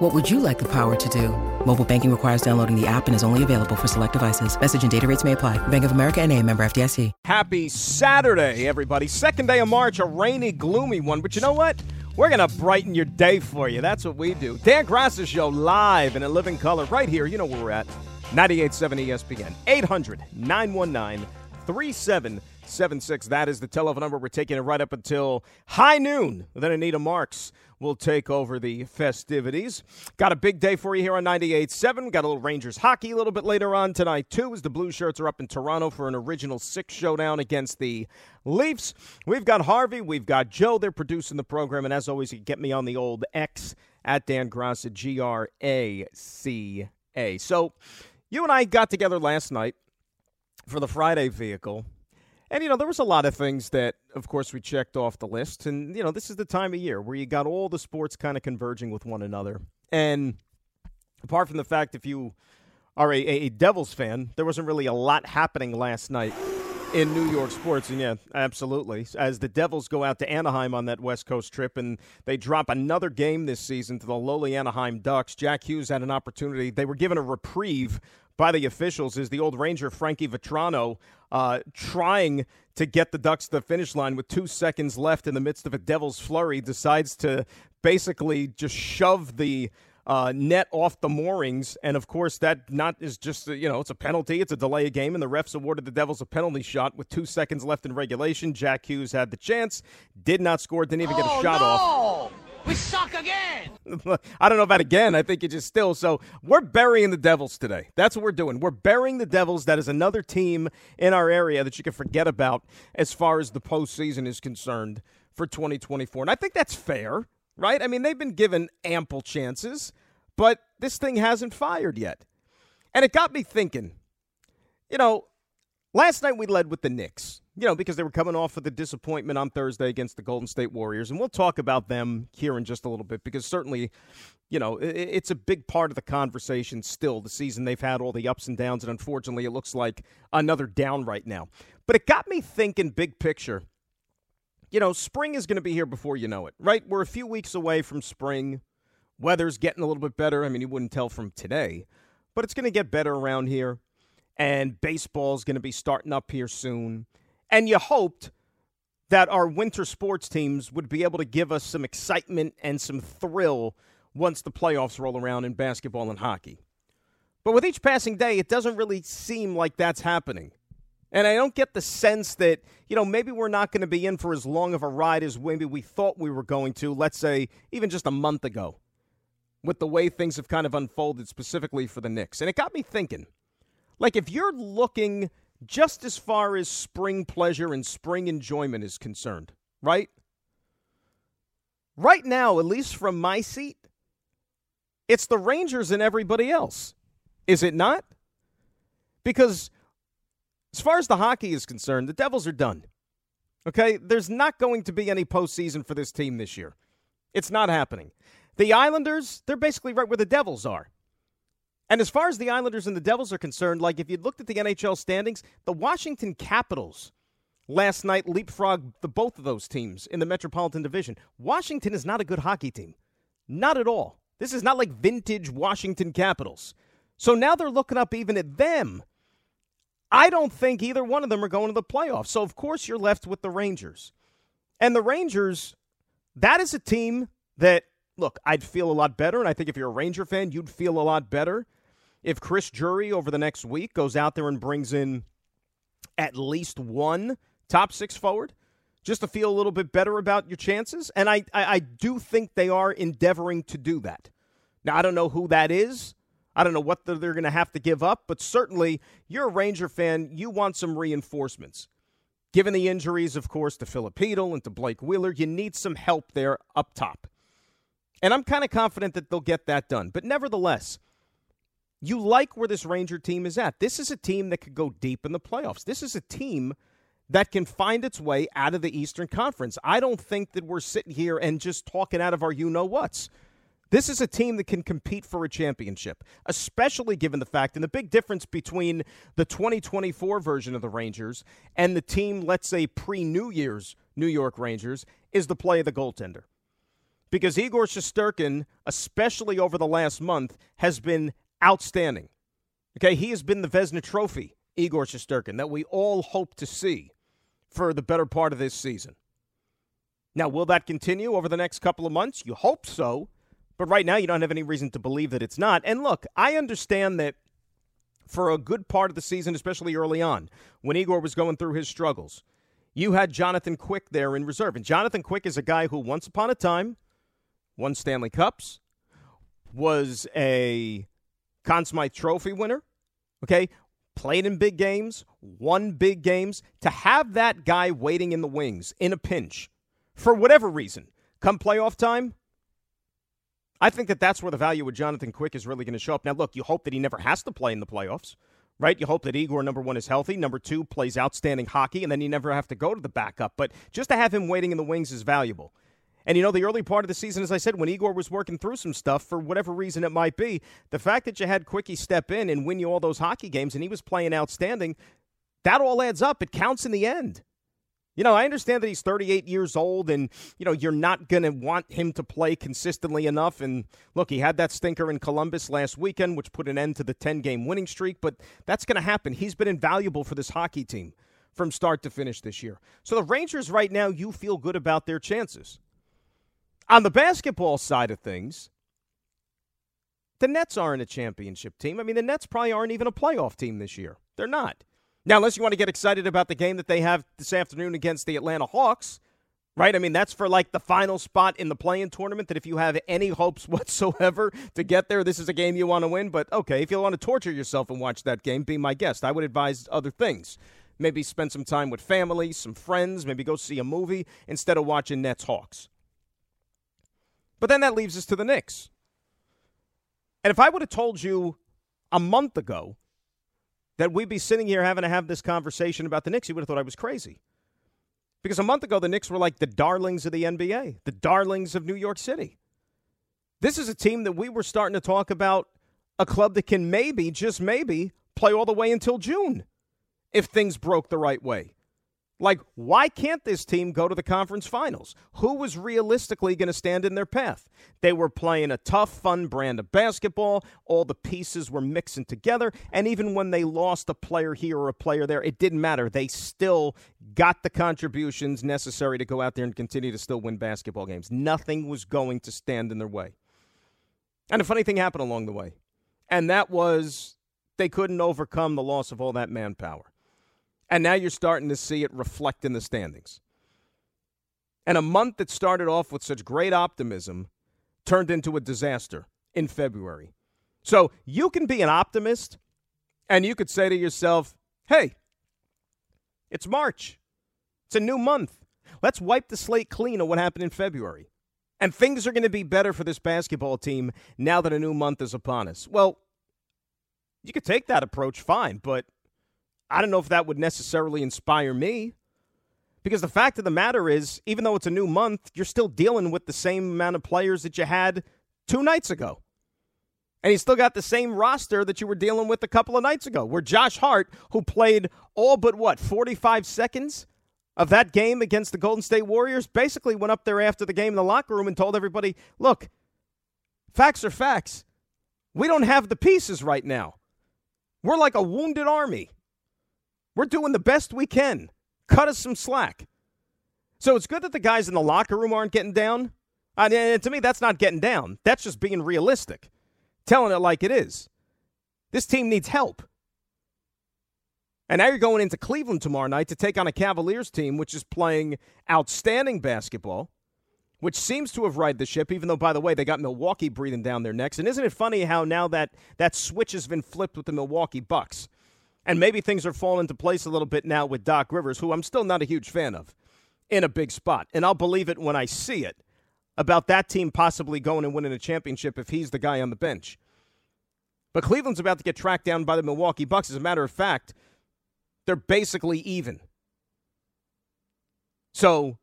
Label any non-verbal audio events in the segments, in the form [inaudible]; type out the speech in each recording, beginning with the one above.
What would you like the power to do? Mobile banking requires downloading the app and is only available for select devices. Message and data rates may apply. Bank of America and a member FDIC. Happy Saturday, everybody. Second day of March, a rainy, gloomy one. But you know what? We're going to brighten your day for you. That's what we do. Dan Graca Show live and in living color right here. You know where we're at. 98.7 ESPN. 800 919 3776. That is the telephone number. We're taking it right up until high noon. Then Anita Marks will take over the festivities. Got a big day for you here on 98.7. Got a little Rangers hockey a little bit later on tonight, too, as the Blue Shirts are up in Toronto for an original six showdown against the Leafs. We've got Harvey, we've got Joe. They're producing the program. And as always, you can get me on the old X at Dan Graca, G R A C A. So you and I got together last night for the Friday vehicle. And, you know, there was a lot of things that, of course, we checked off the list. And, you know, this is the time of year where you got all the sports kind of converging with one another. And apart from the fact if you are a, a Devils fan, there wasn't really a lot happening last night in New York sports. And, yeah, absolutely. As the Devils go out to Anaheim on that West Coast trip and they drop another game this season to the lowly Anaheim Ducks, Jack Hughes had an opportunity. They were given a reprieve by the officials is the old Ranger Frankie Vatrano uh, trying to get the Ducks to the finish line with two seconds left in the midst of a Devil's flurry, decides to basically just shove the uh, net off the moorings, and of course that not is just you know it's a penalty, it's a delay of game, and the refs awarded the Devils a penalty shot with two seconds left in regulation. Jack Hughes had the chance, did not score, didn't even get a Oh, shot no! off. We suck again. [laughs] I don't know about again. I think it just still. So we're burying the Devils today. That's what we're doing. We're burying the Devils. That is another team in our area that you can forget about as far as the postseason is concerned for 2024. And I think that's fair, right? I mean, they've been given ample chances, but this thing hasn't fired yet. And it got me thinking, you know, last night we led with the Knicks, you know, because they were coming off of the disappointment on Thursday against the Golden State Warriors. And we'll talk about them here in just a little bit because certainly, you know, it's a big part of the conversation still, the season they've had all the ups and downs. And unfortunately, it looks like another down right now. But it got me thinking big picture. You know, spring is going to be here before you know it, right? We're a few weeks away from spring. Weather's getting a little bit better. I mean, you wouldn't tell from today, but it's going to get better around here. And baseball's going to be starting up here soon. And you hoped that our winter sports teams would be able to give us some excitement and some thrill once the playoffs roll around in basketball and hockey. But with each passing day, it doesn't really seem like that's happening. And I don't get the sense that, you know, maybe we're not going to be in for as long of a ride as maybe we thought we were going to, let's say, even just a month ago, with the way things have kind of unfolded specifically for the Knicks. And it got me thinking like, if you're looking just as far as spring pleasure and spring enjoyment is concerned, right? Right now, at least from my seat, it's the Rangers and everybody else. Is it not? Because as far as the hockey is concerned, the Devils are done. Okay? There's not going to be any postseason for this team this year. It's not happening. The Islanders, they're basically right where the Devils are. And as far as the Islanders and the Devils are concerned, like if you looked at the NHL standings, the Washington Capitals last night leapfrogged the both of those teams in the Metropolitan Division. Washington is not a good hockey team. Not at all. This is not like vintage Washington Capitals. So now they're looking up even at them. I don't think either one of them are going to the playoffs. So of course you're left with the Rangers. And the Rangers, that is a team that look, I'd feel a lot better and I think if you're a Ranger fan, you'd feel a lot better if Chris Drury over the next week goes out there and brings in at least one top six forward just to feel a little bit better about your chances. And I, I, I do think they are endeavoring to do that. Now, I don't know who that is. I don't know what they're, they're going to have to give up, but certainly you're a Ranger fan. You want some reinforcements. Given the injuries, of course, to Filipino and to Blake Wheeler, you need some help there up top. And I'm kind of confident that they'll get that done. But nevertheless, you like where this Ranger team is at. This is a team that could go deep in the playoffs. This is a team that can find its way out of the Eastern Conference. I don't think that we're sitting here and just talking out of our you know what's. This is a team that can compete for a championship, especially given the fact and the big difference between the 2024 version of the Rangers and the team, let's say pre New Year's New York Rangers, is the play of the goaltender. Because Igor Shesterkin, especially over the last month, has been outstanding. Okay, he has been the Vezina Trophy, Igor Shesterkin, that we all hope to see for the better part of this season. Now, will that continue over the next couple of months? You hope so. But right now, you don't have any reason to believe that it's not. And look, I understand that for a good part of the season, especially early on, when Igor was going through his struggles, you had Jonathan Quick there in reserve. And Jonathan Quick is a guy who, once upon a time, won Stanley Cups, was a Conn Smythe Trophy winner, okay, played in big games, won big games. To have that guy waiting in the wings in a pinch for whatever reason, come playoff time, I think that that's where the value of Jonathan Quick is really going to show up. Now, look, you hope that he never has to play in the playoffs, right? You hope that Igor, number one, is healthy. Number two, plays outstanding hockey, and then you never have to go to the backup. But just to have him waiting in the wings is valuable. And you know, the early part of the season, as I said, when Igor was working through some stuff, for whatever reason it might be, the fact that you had Quickie step in and win you all those hockey games and he was playing outstanding, that all adds up. It counts in the end. You know, I understand that he's 38 years old and, you know, you're not going to want him to play consistently enough. And look, he had that stinker in Columbus last weekend, which put an end to the 10 game winning streak, but that's going to happen. He's been invaluable for this hockey team from start to finish this year. So the Rangers, right now, you feel good about their chances. On the basketball side of things, the Nets aren't a championship team. I mean, the Nets probably aren't even a playoff team this year. They're not. Now, unless you want to get excited about the game that they have this afternoon against the Atlanta Hawks, right? I mean, that's for like the final spot in the play-in tournament. That if you have any hopes [laughs] whatsoever to get there, this is a game you want to win. But okay, if you want to torture yourself and watch that game, be my guest. I would advise other things. Maybe spend some time with family, some friends, maybe go see a movie instead of watching Nets Hawks. But then that leaves us to the Knicks. And if I would have told you a month ago that we'd be sitting here having to have this conversation about the Knicks, you would have thought I was crazy. Because a month ago, the Knicks were like the darlings of the NBA, the darlings of New York City. This is a team that we were starting to talk about a club that can maybe, just maybe, play all the way until June if things broke the right way. Like, why can't this team go to the conference finals? Who was realistically going to stand in their path? They were playing a tough, fun brand of basketball. All the pieces were mixing together. And even when they lost a player here or a player there, it didn't matter. They still got the contributions necessary to go out there and continue to still win basketball games. Nothing was going to stand in their way. And a funny thing happened along the way, and that was they couldn't overcome the loss of all that manpower. And now you're starting to see it reflect in the standings. And a month that started off with such great optimism turned into a disaster in February. So you can be an optimist and you could say to yourself, hey, it's March. It's a new month. Let's wipe the slate clean of what happened in February. And things are going to be better for this basketball team now that a new month is upon us. Well, you could take that approach fine, but I don't know if that would necessarily inspire me. Because the fact of the matter is, even though it's a new month, you're still dealing with the same amount of players that you had two nights ago. And you still got the same roster that you were dealing with a couple of nights ago, where Josh Hart, who played all but what, 45 seconds of that game against the Golden State Warriors, basically went up there after the game in the locker room and told everybody, look, facts are facts. We don't have the pieces right now. We're like a wounded army. We're doing the best we can. Cut us some slack. So it's good that the guys in the locker room aren't getting down. Mean, to me, that's not getting down. That's just being realistic, telling it like it is. This team needs help. And now you're going into Cleveland tomorrow night to take on a Cavaliers team which is playing outstanding basketball, which seems to have righted the ship, even though, by the way, they got Milwaukee breathing down their necks. And isn't it funny how now that, that switch has been flipped with the Milwaukee Bucks? And maybe things are falling into place a little bit now with Doc Rivers, who I'm still not a huge fan of, in a big spot. And I'll believe it when I see it about that team possibly going and winning a championship if he's the guy on the bench. But Cleveland's about to get tracked down by the Milwaukee Bucks. As a matter of fact, they're basically even. So,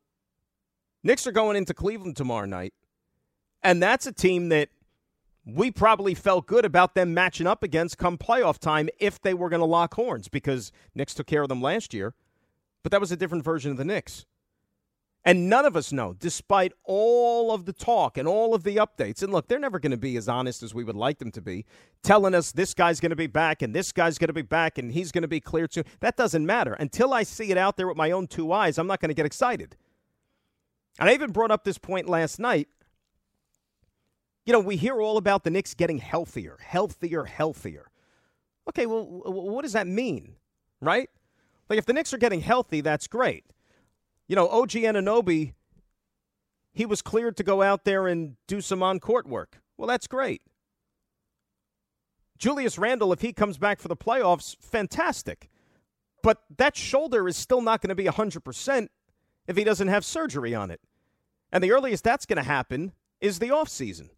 Knicks are going into Cleveland tomorrow night, and that's a team that we probably felt good about them matching up against come playoff time if they were going to lock horns because Knicks took care of them last year. But that was a different version of the Knicks. And none of us know, despite all of the talk and all of the updates. And look, they're never going to be as honest as we would like them to be, telling us this guy's going to be back and this guy's going to be back and he's going to be cleared soon. That doesn't matter. Until I see it out there with my own two eyes, I'm not going to get excited. And I even brought up this point last night. You know, we hear all about the Knicks getting healthier, healthier, healthier. Okay, well, what does that mean, right? Like, if the Knicks are getting healthy, that's great you know, OG Anunoby, he was cleared to go out there and do some on court work. Well, that's great. Julius Randle, if he comes back for the playoffs, fantastic. But that shoulder is still not going to be 100% if he doesn't have surgery on it. And the earliest that's going to happen is the offseason.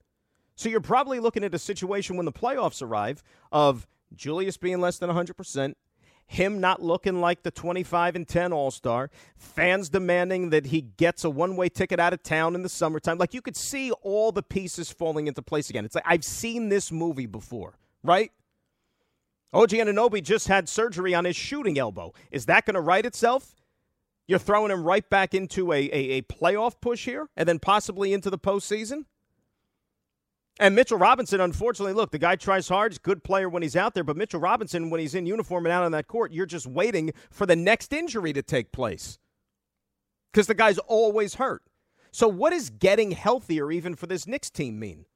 So you're probably looking at a situation when the playoffs arrive of Julius being less than 100%, him not looking like the 25 and 10 All Star, fans demanding that he gets a one way ticket out of town in the summertime. Like you could see all the pieces falling into place again. It's like I've seen this movie before, right? OG Anunoby just had surgery on his shooting elbow. Is that going to right itself? You're throwing him right back into a, a, a playoff push here and then possibly into the postseason? And Mitchell Robinson, unfortunately, look, the guy tries hard. He's a good player when he's out there. But Mitchell Robinson, when he's in uniform and out on that court, you're just waiting for the next injury to take place because the guy's always hurt. So, what does getting healthier even for this Knicks team mean?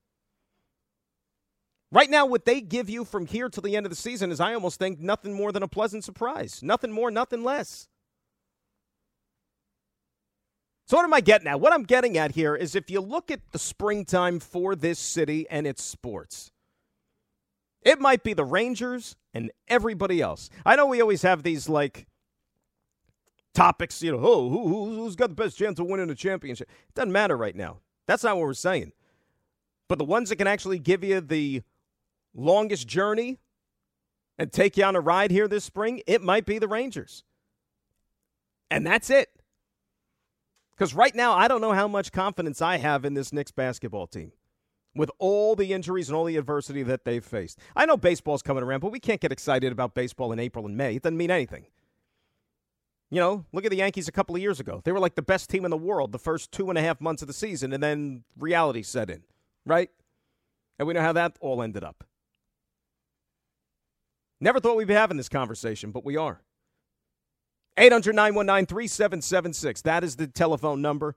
Right now, what they give you from here to the end of the season is, I almost think, nothing more than a pleasant surprise. Nothing more, nothing less. So, what am I getting at? What I'm getting at here is if you look at the springtime for this city and its sports, it might be the Rangers and everybody else. I know we always have these like topics, you know, oh, who, who's got the best chance of winning a championship? It doesn't matter right now. That's not what we're saying. But the ones that can actually give you the longest journey and take you on a ride here this spring, it might be the Rangers. And that's it. Because right now, I don't know how much confidence I have in this Knicks basketball team with all the injuries and all the adversity that they've faced. I know baseball's coming around, but we can't get excited about baseball in April and May. It doesn't mean anything. You know, look at the Yankees a couple of years ago. They were like the best team in the world the first two and a half months of the season, and then reality set in, right? And we know how that all ended up. Never thought we'd be having this conversation, but we are. 800 919 3776. That is the telephone number.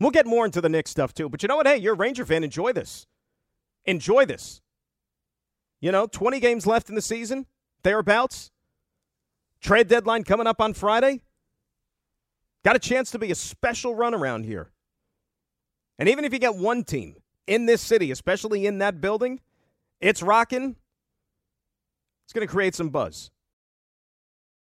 We'll get more into the Knicks stuff too. But you know what? Hey, you're a Ranger fan. Enjoy this. Enjoy this. You know, 20 games left in the season, thereabouts. Trade deadline coming up on Friday. Got a chance to be a special run around here. And even if you get one team in this city, especially in that building, it's rocking. It's going to create some buzz.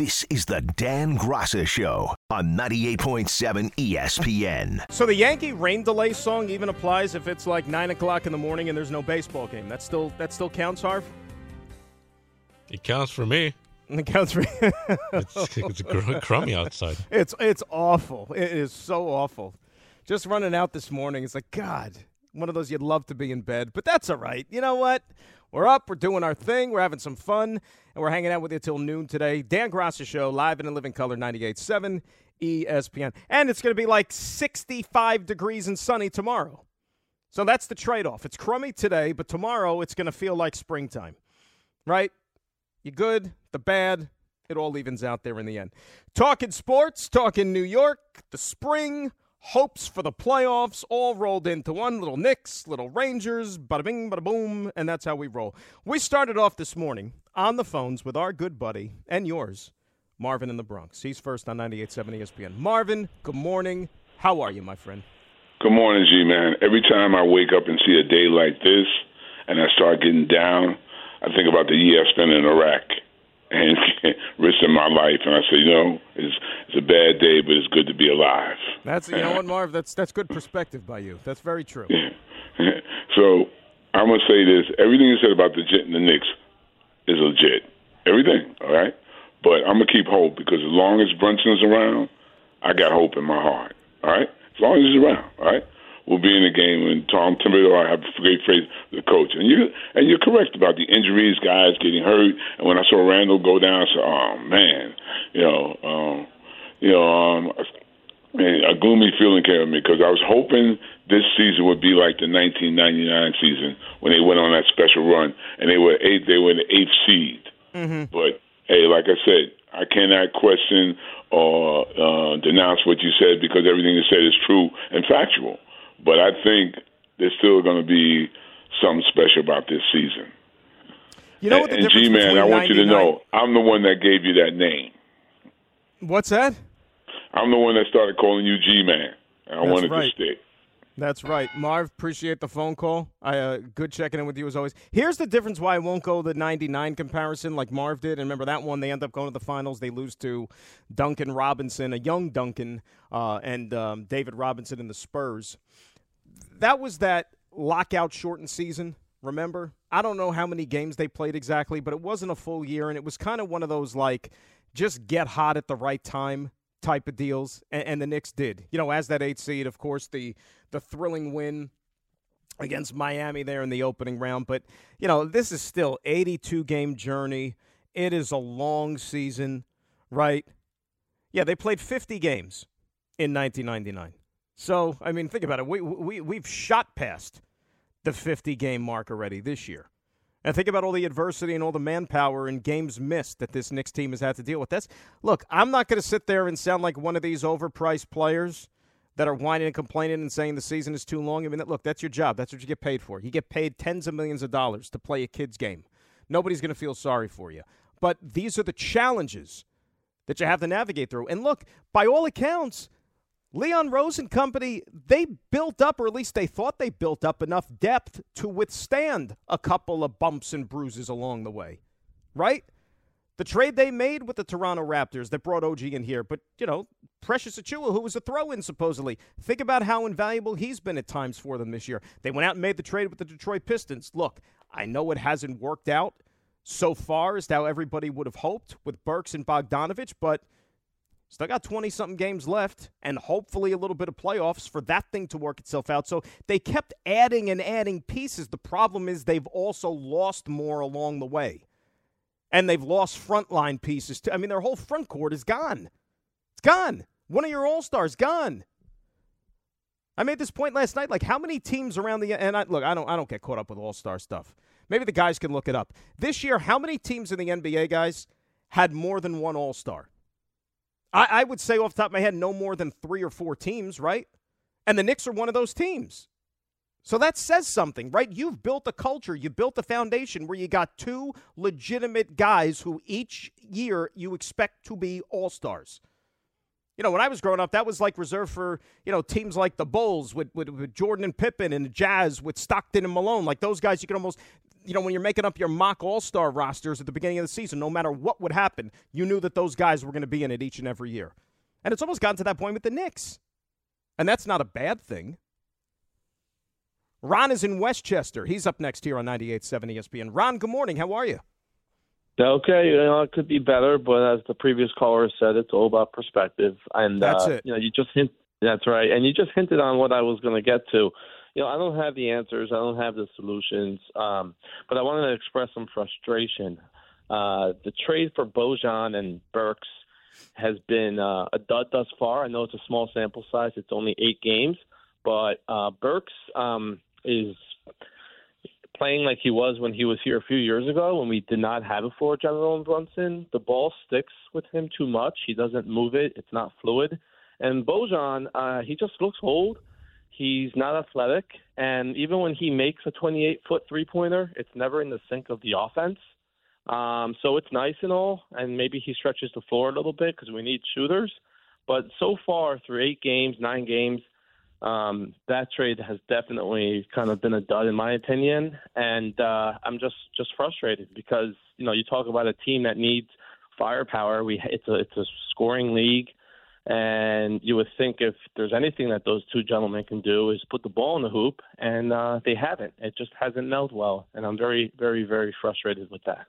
This is the Dan Graca Show on 98.7 ESPN. So the Yankee rain delay song even applies if it's like nine o'clock in the morning and there's no baseball game. That still that still counts, Harv. It counts for me. [laughs] It counts for it's, it's gr- crummy outside. [laughs] It's it's awful. It is so awful. Just running out this morning, it's like God. One of those you'd love to be in bed, but that's all right. You know what? We're up. We're doing our thing. We're having some fun, and we're hanging out with you till noon today. Dan Graca Show, live in living color, 98.7 ESPN. And it's going to be like 65 degrees and sunny tomorrow. So that's the trade off. It's crummy today, but tomorrow it's going to feel like springtime, right? You good, the bad, it all evens out there in the end. Talking sports, talking New York, the spring, hopes for the playoffs, all rolled into one. Little Knicks, little Rangers, bada bing, bada boom, and that's how we roll. We started off this morning on the phones with our good buddy and yours, Marvin in the Bronx. He's first on 98.7 ESPN. Marvin, good morning. How are you, my friend? Good morning, G man. Every time I wake up and see a day like this and I start getting down, I think about the year I spent in Iraq and [laughs] risking my life, and I said, you know, it's it's a bad day, but it's good to be alive. That's you know what, [laughs] Marv. That's that's good perspective by you. That's very true. Yeah. [laughs] so I'm gonna say this: everything you said about the Jet and the Knicks is legit. Everything, all right. But I'm gonna keep hope because as long as Brunson's around, I got hope in my heart. All right, as long as he's around, all right will be in the game. And Tom Thibodeau, I have a great faith the coach. And you and you're correct about the injuries, guys getting hurt. And when I saw Randle go down, I said, "Oh man, you know, um, you know, um, a gloomy feeling came with me because I was hoping this season would be like the 1999 season when they went on that special run and they were eight. They were the eighth seed. Mm-hmm. But hey, like I said, I cannot question or uh, denounce what you said because everything you said is true and factual. But I think there's still going to be something special about this season. You know what the and difference G-Man, I want you to know, I'm the one that gave you that name. What's that? I'm the one that started calling you G-Man. I That's wanted right. to stick. That's right, Marv. Appreciate the phone call. I uh, good checking in with you as always. Here's the difference why I won't go the '99 comparison like Marv did. And remember that one? They end up going to the finals. They lose to Duncan Robinson, a young Duncan, uh, and um, David Robinson in the Spurs. That was that lockout shortened season. Remember? I don't know how many games they played exactly, but it wasn't a full year, and it was kind of one of those like just get hot at the right time type of deals, and, and the Knicks did. You know, as that eight seed, of course, the the thrilling win against Miami there in the opening round. But you know, this is still 82 game journey. It is a long season, right? Yeah, they played 50 games in 1999. So I mean, think about it. We we we've shot past the 50 game mark already this year. And think about all the adversity and all the manpower and games missed that this Knicks team has had to deal with. That's look, I'm not going to sit there and sound like one of these overpriced players that are whining and complaining and saying the season is too long. I mean, look, that's your job. That's what you get paid for. You get paid tens of millions of dollars to play a kid's game. Nobody's going to feel sorry for you. But these are the challenges that you have to navigate through. And look, by all accounts, Leon Rose and company, they built up, or at least they thought they built up enough depth to withstand a couple of bumps and bruises along the way, right? The trade they made with the Toronto Raptors that brought OG in here, but, you know, Precious Achiuwa, who was a throw in supposedly, think about how invaluable he's been at times for them this year. They went out and made the trade with the Detroit Pistons. Look, I know it hasn't worked out so far as how everybody would have hoped with Burks and Bogdanovich, but Still got 20 something games left and hopefully a little bit of playoffs for that thing to work itself out. So they kept adding and adding pieces. The problem is they've also lost more along the way. And they've lost frontline pieces too. I mean, their whole front court is gone. It's gone. One of your all stars gone. I made this point last night. Like, how many teams around the and I, look, I don't, I don't get caught up with all star stuff. Maybe the guys can look it up. This year, how many teams in the NBA guys had more than one all star? I, I would say off the top of my head, no more than three or four teams, right? And the Knicks are one of those teams. So that says something, right? You've built a culture, you built a foundation where you got two legitimate guys who each year you expect to be all stars. You know, when I was growing up, that was like reserved for, you know, teams like the Bulls with, with, with Jordan and Pippen and the Jazz with Stockton and Malone. Like those guys, you could almost, you know, when you're making up your mock all star rosters at the beginning of the season, no matter what would happen, you knew that those guys were going to be in it each and every year. And it's almost gotten to that point with the Knicks. And that's not a bad thing. Ron is in Westchester. He's up next here on 98.7 ESPN. Ron, good morning. How are you? Okay, you know, it could be better, but as the previous caller said, it's all about perspective. And That's uh, it. You know, you just hint. That's right, and you just hinted on what I was going to get to. You know, I don't have the answers. I don't have the solutions. Um, but I wanted to express some frustration. Uh, the trade for Bojan and Burks has been uh, a dud thus far. I know it's a small sample size. It's only eight games, but uh, Burks um, is playing like he was when he was here a few years ago when we did not have a floor general in Brunson. The ball sticks with him too much. He doesn't move it. It's not fluid. And Bojan, uh, he just looks old. He's not athletic, and even when he makes a 28-foot three-pointer, it's never in the sync of the offense. Um, so it's nice and all, and maybe he stretches the floor a little bit because we need shooters. But so far, through eight games, nine games, um, that trade has definitely kind of been a dud in my opinion, and uh, I'm just just frustrated because you know you talk about a team that needs firepower. We it's a it's a scoring league, and you would think if there's anything that those two gentlemen can do is put the ball in the hoop, and uh, they haven't. It just hasn't melded well, and I'm very very very frustrated with that.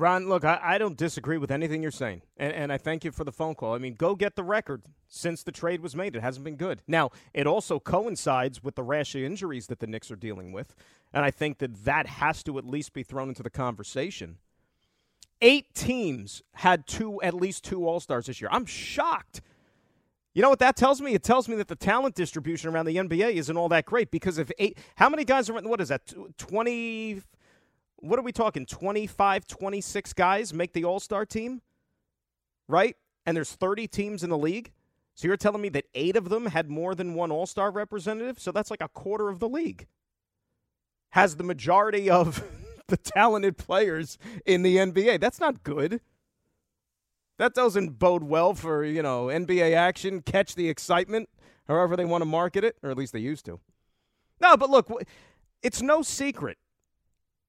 Ron, look, I, I don't disagree with anything you're saying, and, and I thank you for the phone call. I mean, go get the record since the trade was made. It hasn't been good. Now, it also coincides with the rash of injuries that the Knicks are dealing with, and I think that that has to at least be thrown into the conversation. Eight teams had two, at least two All Stars this year. I'm shocked. You know what that tells me? It tells me that the talent distribution around the NBA isn't all that great because if eight, how many guys are, what is that, 20, what are we talking 25 26 guys make the all-star team? Right? And there's 30 teams in the league? So you're telling me that eight of them had more than one all-star representative? So that's like a quarter of the league. Has the majority of [laughs] the talented players in the nba that's not good. That doesn't bode well for you know nba action catch the excitement however they want to market it or at least they used to. No but look it's no secret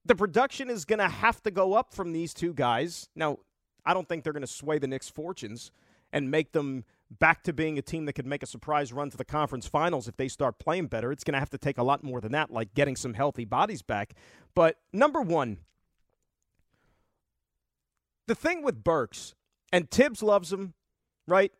the production is going to have to go up from these two guys. Now, I don't think they're going to sway the Knicks' fortunes and make them back to being a team that could make a surprise run to the conference finals if they start playing better. It's going to have to take a lot more than that, like getting some healthy bodies back. But number one, the thing with Burks, and Thibs loves him, right?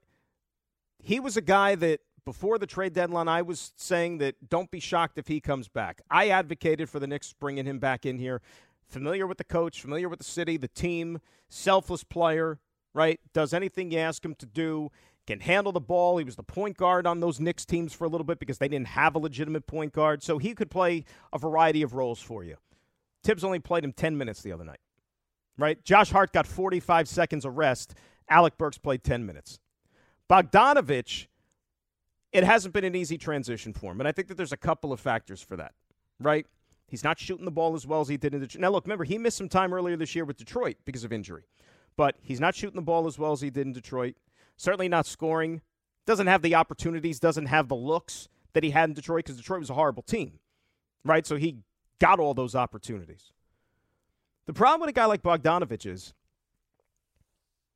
He was a guy that before the trade deadline, I was saying that don't be shocked if he comes back. I advocated for the Knicks bringing him back in here. Familiar with the coach, familiar with the city, the team, selfless player, right? Does anything you ask him to do, can handle the ball. He was the point guard on those Knicks teams for a little bit because they didn't have a legitimate point guard. So he could play a variety of roles for you. Thibs only played him 10 minutes the other night, right? Josh Hart got 45 seconds of rest. Alec Burks played 10 minutes. Bogdanovich it hasn't been an easy transition for him. And I think that there's a couple of factors for that, right? He's not shooting the ball as well as he did in Detroit. Now, look, remember, he missed some time earlier this year with Detroit because of injury. But he's not shooting the ball as well as he did in Detroit. Certainly not scoring. Doesn't have the opportunities, doesn't have the looks that he had in Detroit because Detroit was a horrible team, right? So he got all those opportunities. The problem with a guy like Bogdanovich is,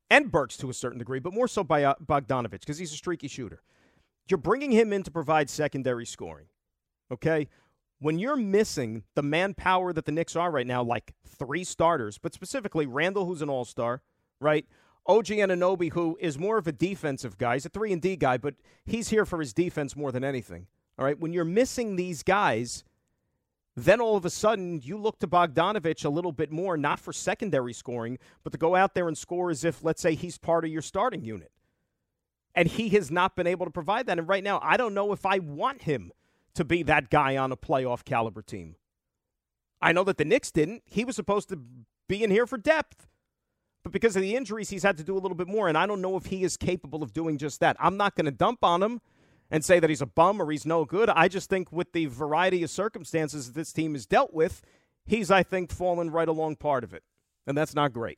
and Burks to a certain degree, but more so by uh, Bogdanovich because he's a streaky shooter – you're bringing him in to provide secondary scoring. Okay? When you're missing the manpower that the Knicks are right now, like three starters, but specifically Randle, who's an all star, right? OG Anunoby, who is more of a defensive guy. He's a 3 and D guy, but he's here for his defense more than anything. All right? When you're missing these guys, then all of a sudden you look to Bogdanovich a little bit more, not for secondary scoring, but to go out there and score as if, let's say, he's part of your starting unit. And he has not been able to provide that. And right now, I don't know if I want him to be that guy on a playoff caliber team. I know that the Knicks didn't. He was supposed to be in here for depth. But because of the injuries, he's had to do a little bit more. And I don't know if he is capable of doing just that. I'm not going to dump on him and say that he's a bum or he's no good. I just think with the variety of circumstances that this team has dealt with, he's, I think, fallen right along part of it. And that's not great.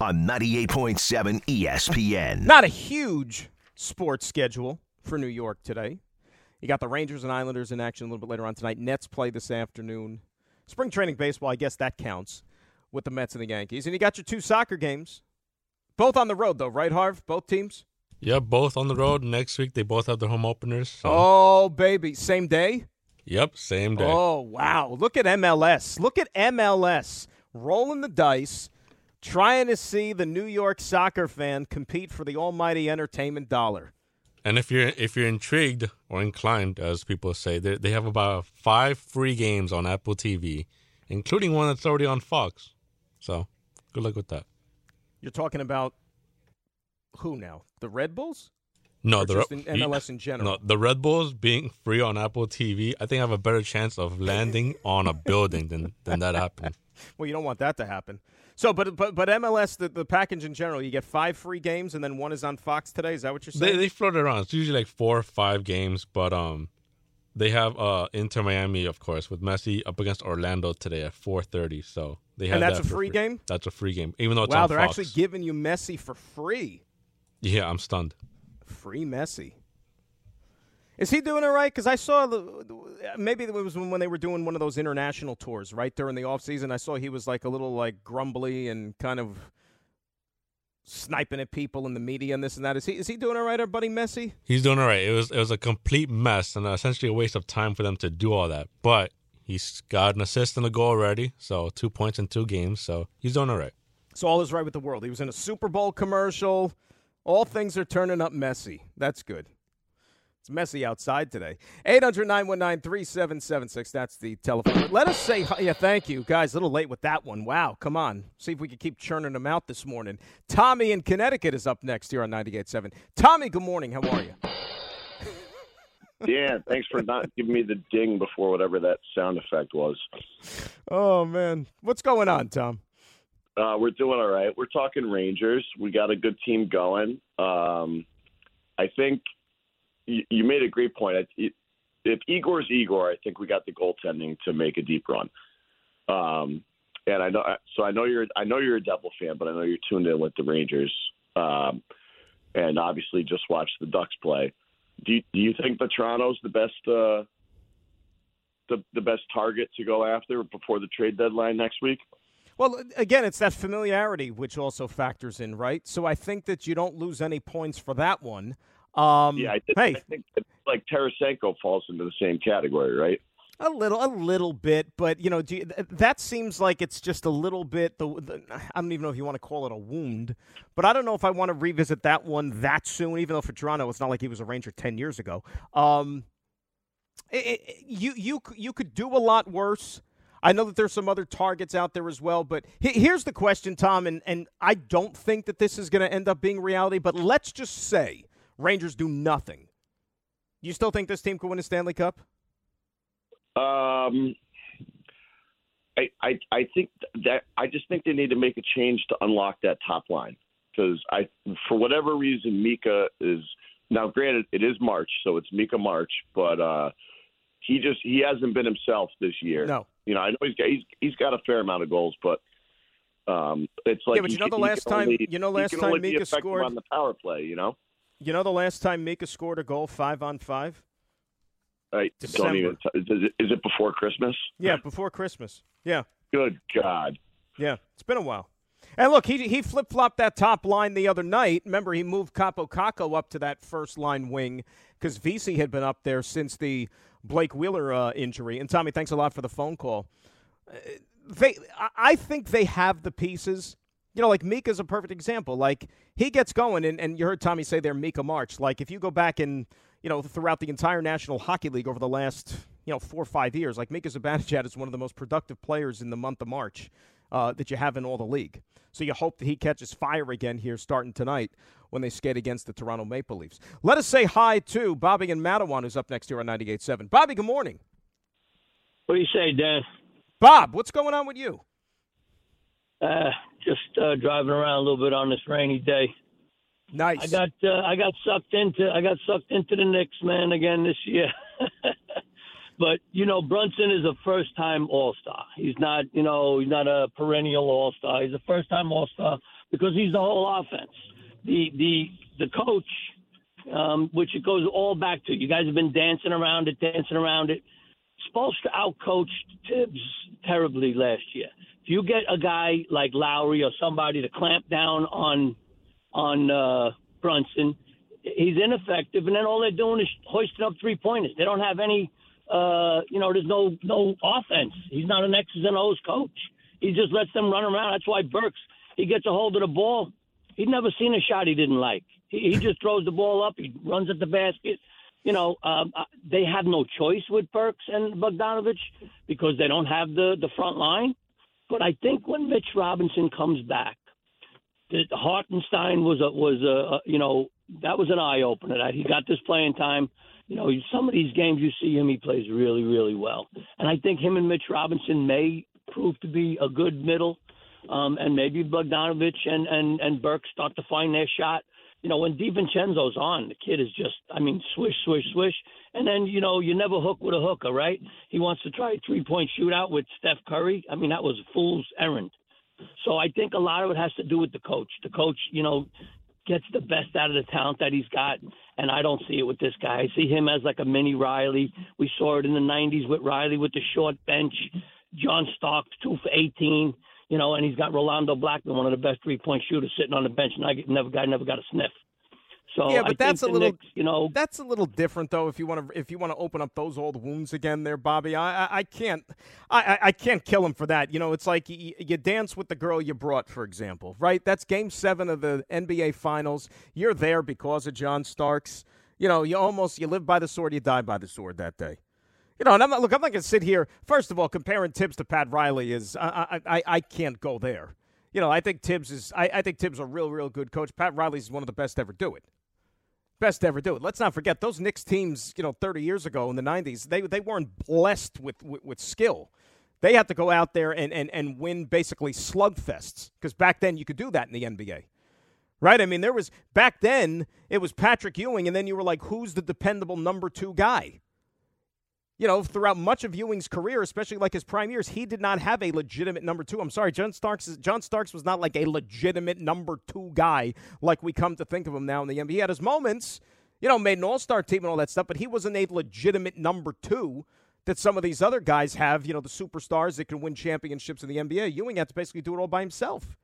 on 98.7 ESPN. Not a huge sports schedule for New York today. You got the Rangers and Islanders in action a little bit later on tonight. Nets play this afternoon. Spring training baseball, I guess that counts with the Mets and the Yankees. And you got your two soccer games. Both on the road, though, right, Harv? Both teams? Yep, both on the road. Next week, they both have their home openers. So. Oh, baby. Same day? Yep, same day. Oh, wow. Look at MLS. Look at MLS rolling the dice, trying to see the New York soccer fan compete for the almighty entertainment dollar. And if you're if you're intrigued or inclined, as people say, they, they have about five free games on Apple TV, including one that's already on Fox. So good luck with that. You're talking about who now? The Red Bulls? No, Or the just in MLS in general. No, the Red Bulls being free on Apple TV, I think I have a better chance of landing on a building than than that happening. [laughs] Well, you don't want that to happen. So, but but but MLS, the, the package in general, you get five free games, and then one is on Fox today. Is that what you're saying? they float it around. It's usually like four or five games, but um, they have uh Inter Miami, of course, with Messi up against Orlando today at four thirty. So they have And that's that a for free game? That's a free game, even though it's wow, they're Fox. actually giving you Messi for free. yeah, I'm stunned. Free Messi. Is he doing it right? Because I saw the, maybe it was when they were doing one of those international tours, right during the off season. I saw he was like a little like grumbly and kind of sniping at people in the media and this and that. Is he is he doing it right, our buddy Messi? He's doing all right. It was it was a complete mess and uh, essentially a waste of time for them to do all that. But he's got an assist and a goal already, so two points in two games. So he's doing all right. So all is right with the world. He was in a Super Bowl commercial. All things are turning up messy. That's good. It's messy outside today. 800 919 3776. That's the telephone. Let us say, yeah, thank you. Guys, a little late with that one. Wow, come on. See if we can keep churning them out this morning. Tommy in Connecticut is up next here on 98.7. Tommy, good morning. How are you? Yeah, thanks for not giving me the ding before whatever that sound effect was. Oh, man. What's going on, Tom? Uh, we're doing all right. We're talking Rangers. We got a good team going. Um, I think you, you made a great point. If Igor's Igor, I think we got the goaltending to make a deep run. Um, and I know, so I know you're, I know you're a Devil fan, but I know you're tuned in with the Rangers, um, and obviously just watched the Ducks play. Do you, do you think the Vatrano's the best, uh, the the best target to go after before the trade deadline next week? Well, again, it's that familiarity which also factors in, right? So I think that you don't lose any points for that one. Um, Yeah, I, think hey, I think that, like Tarasenko falls into the same category, right? A little, a little bit, but you know, do you, that seems like it's just a little bit. The, the I don't even know if you want to call it a wound, but I don't know if I want to revisit that one that soon. Even though for Vatrano, it's not like he was a Ranger ten years ago. Um, it, it, you you you could do a lot worse. I know that there's some other targets out there as well, but here's the question, Tom, and, and I don't think that this is going to end up being reality, but let's just say Rangers do nothing. You still think this team could win a Stanley Cup? Um, I, I I think that I just think they need to make a change to unlock that top line because I for whatever reason Mika is now granted it is March so it's Mika March but uh he just he hasn't been himself this year. No, you know I know he's got he's, he's got a fair amount of goals but um it's like yeah, but you know the last time only, you know last time Mika scored on the power play you know you know the last time Mika scored a goal five on five. I don't even. Is it, is it before Christmas? Yeah, before Christmas. Yeah. Good God. Yeah, it's been a while. And look, he he flip flopped that top line the other night. Remember, he moved Kaapo Kakko up to that first line wing because Vesey had been up there since the Blake Wheeler uh, injury. And Tommy, thanks a lot for the phone call. Uh, they, I think they have the pieces. You know, like Mika's a perfect example. Like he gets going, and, and you heard Tommy say there, Mika March. Like if you go back and you know throughout the entire National Hockey League over the last you know four or five years, like Mika Zibanejad is one of the most productive players in the month of March uh, that you have in all the league. So you hope that he catches fire again here starting tonight when they skate against the Toronto Maple Leafs. Let us say hi to Bobby and Matawan, who's up next here on 98.7. Bobby, good morning. What do you say, Dan? Bob, what's going on with you? Uh, just uh, driving around a little bit on this rainy day. Nice. I got uh, I got sucked into I got sucked into the Knicks man again this year. [laughs] but you know Brunson is a first time All Star. He's not you know he's not a perennial All Star. He's a first time All Star because he's the whole offense. The the the coach, um, which it goes all back to. You guys have been dancing around it, dancing around it. Spoelstra outcoached Thibs terribly last year you get a guy like Lowry or somebody to clamp down on on uh, Brunson, he's ineffective, and then all they're doing is hoisting up three pointers. They don't have any, uh, you know, there's no no offense. He's not an X's and O's coach. He just lets them run around. That's why Burks he gets a hold of the ball. He'd never seen a shot he didn't like. He, he just throws the ball up. He runs at the basket. You know, um, uh, they have no choice with Burks and Bogdanovich because they don't have the the front line. But I think when Mitch Robinson comes back, that Hartenstein was a was a, you know that was an eye opener. That he got this playing time. You know, some of these games you see him, he plays really really well. And I think him and Mitch Robinson may prove to be a good middle. Um, and maybe Bogdanovich and, and, and Burke start to find their shot. You know, when DiVincenzo's on, the kid is just, I mean, swish, swish, swish. And then, you know, you never hook with a hooker, right? He wants to try a three point shootout with Steph Curry. I mean, that was a fool's errand. So I think a lot of it has to do with the coach. The coach, you know, gets the best out of the talent that he's got, and I don't see it with this guy. I see him as like a mini Riley. We saw it in the '90s with Riley with the short bench. John Starks, two for 18, you know, and he's got Rolando Blackman, one of the best three point shooters, sitting on the bench, and I never guy never got a sniff. So yeah, but I that's a little, Knicks, you know, that's a little different though. If you want to, if you want to open up those old wounds again, there, Bobby, I, I, I can't, I, I can't kill him for that. You know, it's like you, you dance with the girl you brought, for example, right? That's Game Seven of the NBA Finals. You're there because of John Starks. You know, you almost you live by the sword, you die by the sword that day. You know, and I'm not look. I'm not going to sit here. First of all, comparing Thibs to Pat Riley is I, I I can't go there. You know, I think Thibs is I, I think Thibs is a real real good coach. Pat Riley is one of the best to ever do it best to ever do it. Let's not forget those Knicks teams, you know, 30 years ago in the 90s, they, they weren't blessed with, with, with skill. They had to go out there and, and, and win basically slugfests because back then you could do that in the NBA. Right? I mean, there was back then it was Patrick Ewing, and then you were like, who's the dependable number two guy? You know, throughout much of Ewing's career, especially like his prime years, he did not have a legitimate number two. I'm sorry, John Starks. John Starks was not like a legitimate number two guy like we come to think of him now in the NBA. He had his moments, you know, made an All Star team and all that stuff, but he wasn't a legitimate number two that some of these other guys have. You know, the superstars that can win championships in the NBA. Ewing had to basically do it all by himself.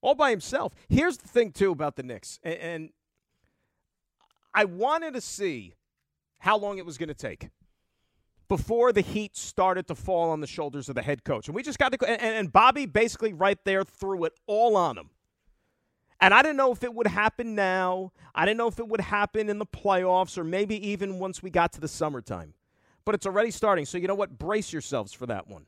All by himself. Here's the thing too about the Knicks, and, and I wanted to see how long it was going to take before the heat started to fall on the shoulders of the head coach. And we just got to, and, and Bobby basically right there threw it all on him. And I didn't know if it would happen now. I didn't know if it would happen in the playoffs or maybe even once we got to the summertime. but it's already starting. So you know what? Brace yourselves for that one.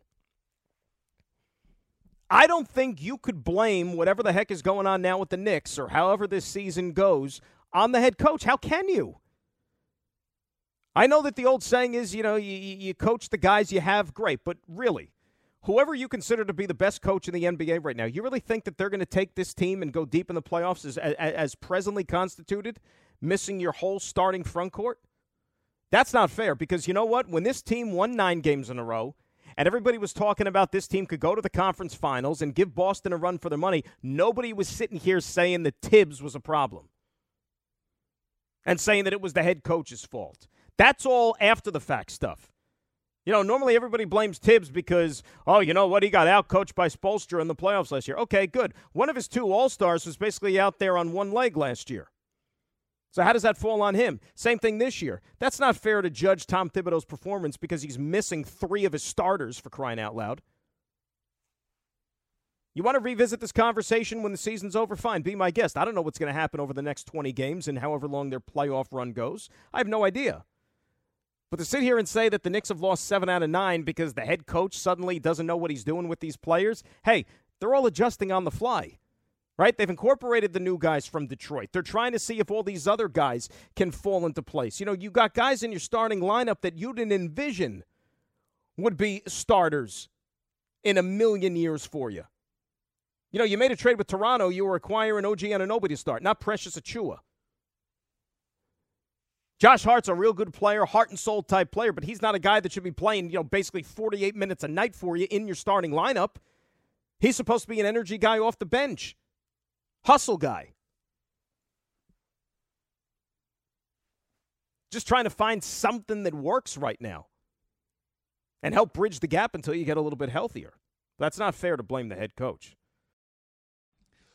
I don't think you could blame whatever the heck is going on now with the Knicks or however this season goes on the head coach. How can you? I know that the old saying is, you know, you, you coach the guys you have, great, but really, whoever you consider to be the best coach in the NBA right now, you really think that they're going to take this team and go deep in the playoffs as, as, as presently constituted, missing your whole starting front court? That's not fair because you know what? When this team won nine games in a row, and everybody was talking about this team could go to the conference finals and give Boston a run for their money, nobody was sitting here saying that Thibs was a problem and saying that it was the head coach's fault. That's all after the fact stuff. You know, normally everybody blames Thibs because, oh, you know what? He got out coached by Spoelstra in the playoffs last year. Okay, good. One of his two All Stars was basically out there on one leg last year. So how does that fall on him? Same thing this year. That's not fair to judge Tom Thibodeau's performance because he's missing three of his starters for crying out loud. You want to revisit this conversation when the season's over? Fine, be my guest. I don't know what's going to happen over the next 20 games and however long their playoff run goes. I have no idea. But to sit here and say that the Knicks have lost seven out of nine because the head coach suddenly doesn't know what he's doing with these players, hey, they're all adjusting on the fly right? They've incorporated the new guys from Detroit. They're trying to see if all these other guys can fall into place. You know, you got guys in your starting lineup that you didn't envision would be starters in a million years for you. You know, you made a trade with Toronto. You were acquiring OG Anunoby to start, not Precious Achiuwa. Josh Hart's a real good player, heart and soul type player, but he's not a guy that should be playing, you know, basically 48 minutes a night for you in your starting lineup. He's supposed to be an energy guy off the bench hustle guy. Just trying to find something that works right now and help bridge the gap until you get a little bit healthier. That's not fair to blame the head coach.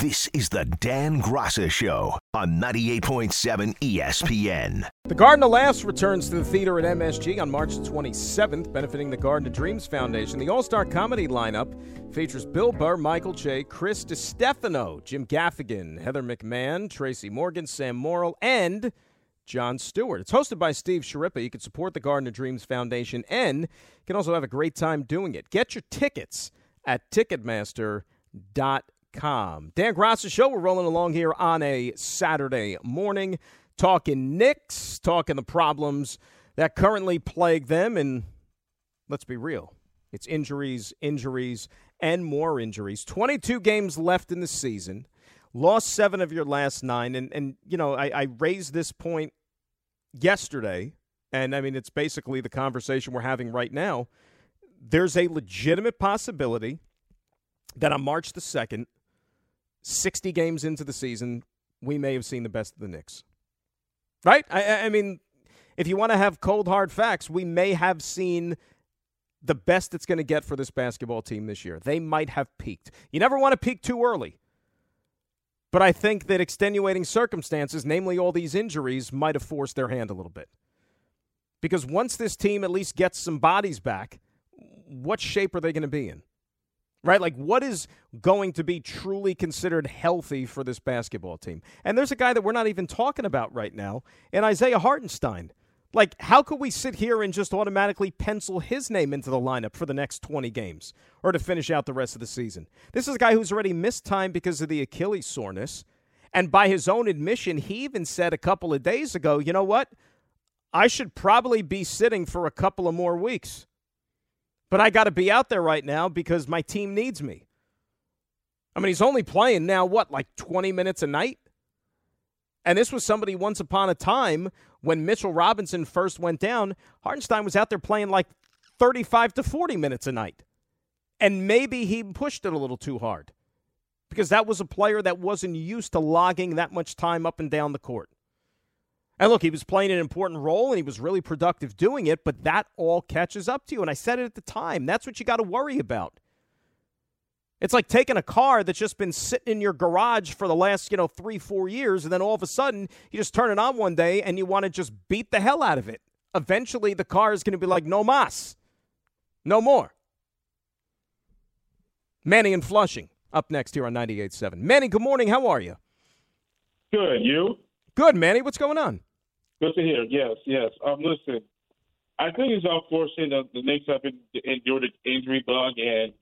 This is the Dan Graca Show on 98.7 ESPN. The Garden of Laughs returns to the theater at MSG on March 27th, benefiting the Garden of Dreams Foundation. The All Star Comedy lineup features Bill Burr, Michael Che, Chris Distefano, Jim Gaffigan, Heather McMahan, Tracy Morgan, Sam Morril, and Jon Stewart. It's hosted by Steve Schirripa. You can support the Garden of Dreams Foundation and can also have a great time doing it. Get your tickets at Ticketmaster.com. Dan Graca Show. We're rolling along here on a Saturday morning, talking Knicks, talking the problems that currently plague them. And let's be real it's injuries, injuries, and more injuries. 22 games left in the season. Lost seven of your last nine. And, and you know, I, I raised this point yesterday. And I mean, it's basically the conversation we're having right now. There's a legitimate possibility that on March the 2nd, 60 games into the season, we may have seen the best of the Knicks. Right? I, I mean, if you want to have cold, hard facts, we may have seen the best it's going to get for this basketball team this year. They might have peaked. You never want to peak too early. But I think that extenuating circumstances, namely all these injuries, might have forced their hand a little bit. Because once this team at least gets some bodies back, what shape are they going to be in? Right? Like, what is going to be truly considered healthy for this basketball team? And there's a guy that we're not even talking about right now, and Isaiah Hartenstein. Like, how could we sit here and just automatically pencil his name into the lineup for the next 20 games or to finish out the rest of the season? This is a guy who's already missed time because of the Achilles soreness. And by his own admission, he even said a couple of days ago, you know what? I should probably be sitting for a couple of more weeks. But I got to be out there right now because my team needs me. I mean, he's only playing now, what, like 20 minutes a night? And this was somebody once upon a time when Mitchell Robinson first went down, Hartenstein was out there playing like 35 to 40 minutes a night. And maybe he pushed it a little too hard because that was a player that wasn't used to logging that much time up and down the court. And look, he was playing an important role and he was really productive doing it, but that all catches up to you. And I said it at the time. That's what you got to worry about. It's like taking a car that's just been sitting in your garage for the last, you know, three, four years, and then all of a sudden you just turn it on one day and you want to just beat the hell out of it. Eventually the car is going to be like, no mas. No more. Manny and Flushing up next here on 98.7. Manny, good morning. How are you? Good. You? Good, Manny. What's going on? Good to hear. Yes, yes. Um, listen, I think it's unfortunate that the Knicks have endured an injury bug, and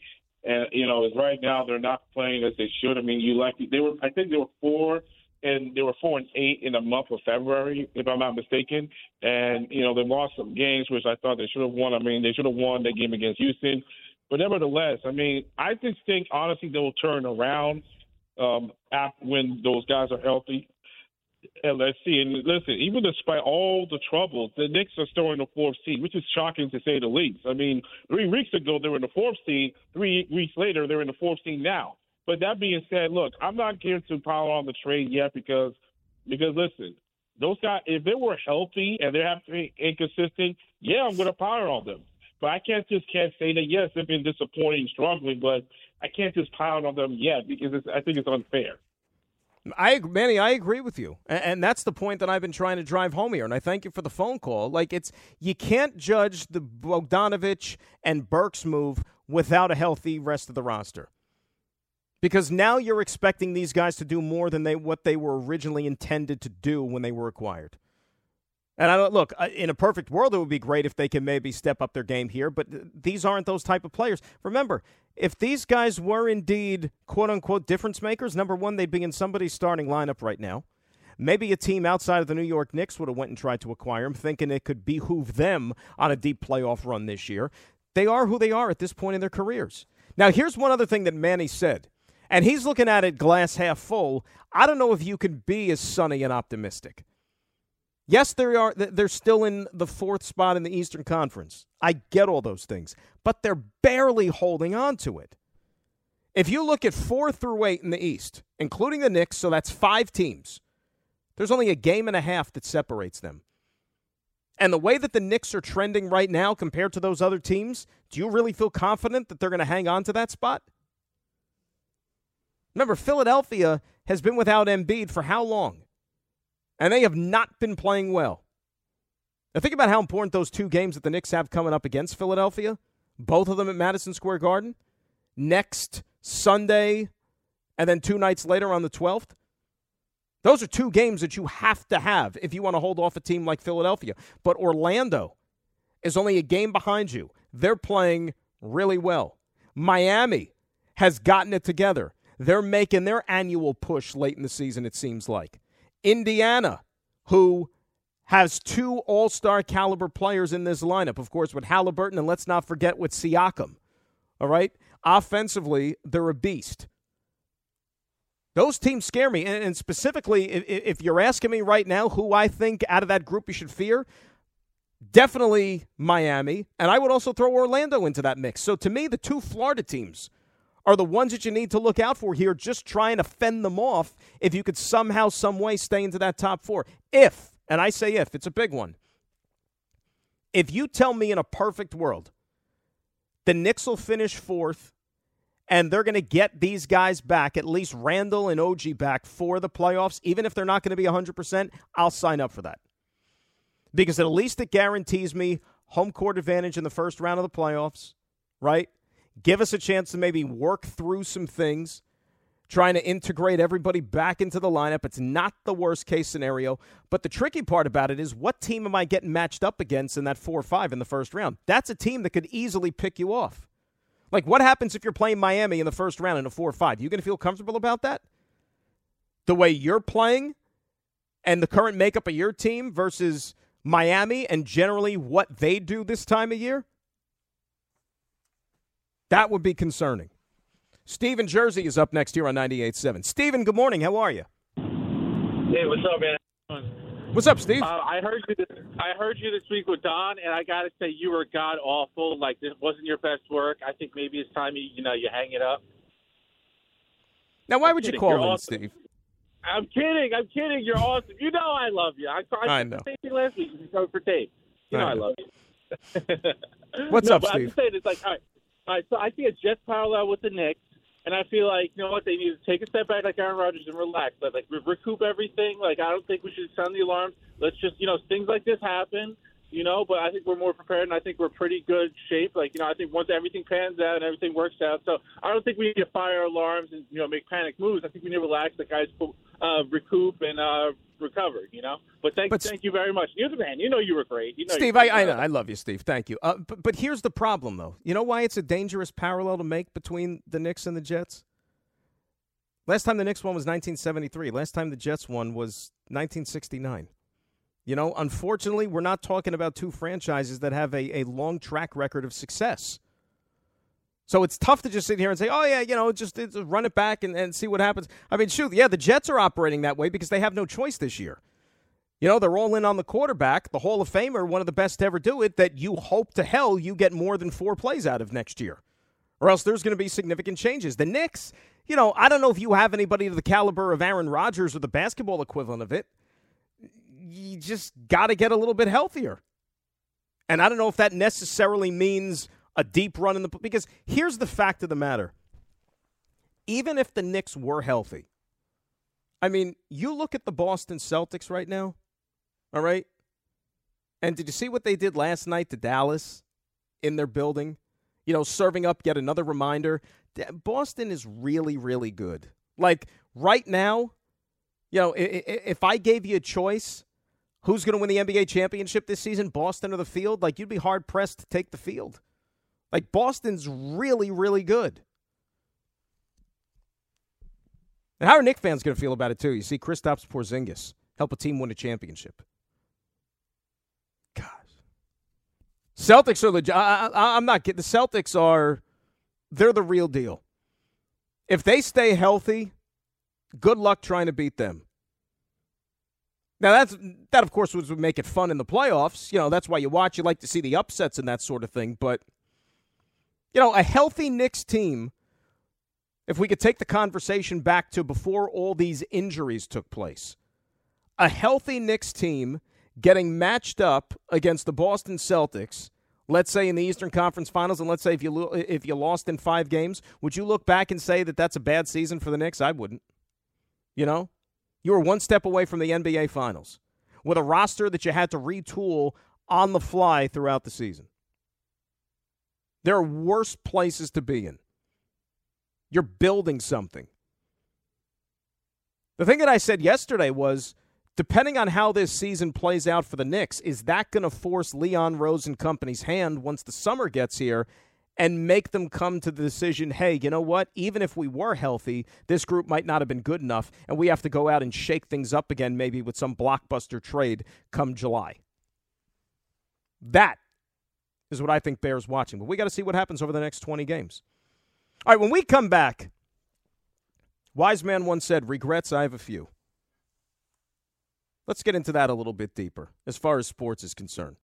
and you know, right now they're not playing as they should. I mean, you like they were. I think they were four and they were four and eight in the month of February, if I'm not mistaken. And you know, they lost some games which I thought they should have won. I mean, they should have won that game against Houston. But nevertheless, I mean, I just think honestly they will turn around um, after when those guys are healthy. See. And listen, even despite all the troubles, the Knicks are still in the fourth seed, which is shocking to say the least. I mean, three weeks ago they were in the fourth seed. Three weeks later they're in the fourth seed now. But that being said, look, I'm not here to pile on the trade yet because because listen, those guys if they were healthy and they're having inconsistent, yeah, I'm going to pile on them. But I can't just can't say that yes, they've been disappointing, struggling, but I can't just pile on them yet because I think it's unfair. I, Manny, I agree with you, and, and, that's the point that I've been trying to drive home here. And I thank you for the phone call. Like it's you can't judge the Bogdanovich and Burks move without a healthy rest of the roster, because now you're expecting these guys to do more than they what they were originally intended to do when they were acquired. And I don't look in a perfect world, it would be great if they can maybe step up their game here, but these aren't those type of players. Remember, if these guys were indeed quote unquote difference makers, number one, they'd be in somebody's starting lineup right now. Maybe a team outside of the New York Knicks would have went and tried to acquire him, thinking it could behoove them on a deep playoff run this year. They are who they are at this point in their careers. Now, here's one other thing that Manny said, and he's looking at it glass half full. I don't know if you can be as sunny and optimistic. Yes, they are. They're still in the fourth spot in the Eastern Conference. I get all those things, but they're barely holding on to it. If you look at four through eight in the East, including the Knicks, so that's five teams. There's only a game and a half that separates them. And the way that the Knicks are trending right now compared to those other teams, do you really feel confident that they're going to hang on to that spot? Remember, Philadelphia has been without Embiid for how long? And they have not been playing well. Now, think about how important those two games that the Knicks have coming up against Philadelphia, both of them at Madison Square Garden, next Sunday, and then two nights later on the 12th. Those are two games that you have to have if you want to hold off a team like Philadelphia. But Orlando is only a game behind you. They're playing really well. Miami has gotten it together. They're making their annual push late in the season, it seems like. Indiana, who has two all star caliber players in this lineup, of course, with Halliburton, and let's not forget with Siakam. All right? Offensively, they're a beast. Those teams scare me. And, specifically, if you're asking me right now who I think out of that group you should fear, definitely Miami. And I would also throw Orlando into that mix. So to me, the two Florida teams are the ones that you need to look out for here, just trying to fend them off if you could somehow, some way stay into that top four. If, and I say if, it's a big one. If you tell me in a perfect world, the Knicks will finish fourth and they're going to get these guys back, at least Randle and OG back for the playoffs, even if they're not going to be 100%, I'll sign up for that. Because at least it guarantees me home court advantage in the first round of the playoffs, right? Give us a chance to maybe work through some things, trying to integrate everybody back into the lineup. It's not the worst case scenario. But the tricky part about it is what team am I getting matched up against in that 4 or 5 in the first round? That's a team that could easily pick you off. Like, what happens if you're playing Miami in the first round in a 4 or 5? You going to feel comfortable about that? The way you're playing and the current makeup of your team versus Miami and generally what they do this time of year? That would be concerning. Stephen Jersey is up next here on 98.7. Stephen, good morning. How are you? Hey, what's up, man? What's up, Steve? Uh, I heard you. This, I heard you this week with Don, and I got to say you were god awful. Like this wasn't your best work. I think maybe it's time you you know you hang it up. Now, why would you call me, Steve? I'm kidding. I'm kidding. You're awesome. You know I love you. I, I, I know. same thing last week. You for tape. You know I I, love you. [laughs] What's no, up, but I'm Steve? just saying it's like all right, all right. So I see a Jets parallel with the Knicks, and I feel like you know what they need to take a step back, like Aaron Rodgers, and relax. Like, like recoup everything. Like I don't think we should sound the alarm. Let's just you know things like this happen. You know, but I think we're more prepared, and I think we're pretty good shape. Like you know, I think once everything pans out and everything works out, so I don't think we need to fire alarms and you know make panic moves. I think we need to relax. The guys uh, recoup and uh, recover. You know, but thank But- thank you very much. You're the man. You know you were great. You know Steve, I, I know. I love you, Steve. Thank you. Uh, but, but here's the problem, though. You know why it's a dangerous parallel to make between the Knicks and the Jets? Last time the Knicks won was 1973. Last time the Jets won was 1969. You know, unfortunately, we're not talking about two franchises that have a, a long track record of success. So it's tough to just sit here and say, oh, yeah, you know, just, just run it back and, and see what happens. I mean, shoot, yeah, the Jets are operating that way because they have no choice this year. You know, they're all in on the quarterback, the Hall of Famer, one of the best to ever do it, that you hope to hell you get more than four plays out of next year. Or else there's going to be significant changes. The Knicks, you know, I don't know if you have anybody to the caliber of Aaron Rodgers or the basketball equivalent of it. You just got to get a little bit healthier. And I don't know if that necessarily means a deep run in the because here's the fact of the matter. Even if the Knicks were healthy, I mean, you look at the Boston Celtics right now, all right? And did you see what they did last night to Dallas in their building? You know, serving up yet another reminder. Boston is really, really good. Like right now, you know, if I gave you a choice, who's going to win the NBA championship this season, Boston or the field? Like you'd be hard pressed to take the field. Like Boston's really, really good. And how are Knick fans going to feel about it too? You see, Kristaps Porzingis help a team win a championship. God, Celtics are legit. I, I, I'm not kidding. The Celtics are, they're the real deal. If they stay healthy, good luck trying to beat them. Now that's that, of course, would make it fun in the playoffs. You know, that's why you watch. You like to see the upsets and that sort of thing. But you know, a healthy Knicks team. If we could take the conversation back to before all these injuries took place, a healthy Knicks team getting matched up against the Boston Celtics, let's say in the Eastern Conference Finals, and let's say if you if you lost in five games, would you look back and say that that's a bad season for the Knicks? I wouldn't. You know, you were one step away from the NBA Finals with a roster that you had to retool on the fly throughout the season. There are worse places to be in. You're building something. The thing that I said yesterday was depending on how this season plays out for the Knicks, is that going to force Leon Rose and company's hand once the summer gets here and make them come to the decision hey, you know what? Even if we were healthy, this group might not have been good enough, and we have to go out and shake things up again, maybe with some blockbuster trade come July. That is what I think bears watching. But we got to see what happens over the next 20 games. All right, when we come back, Wise man once said, regrets, I have a few. Let's get into that a little bit deeper as far as sports is concerned.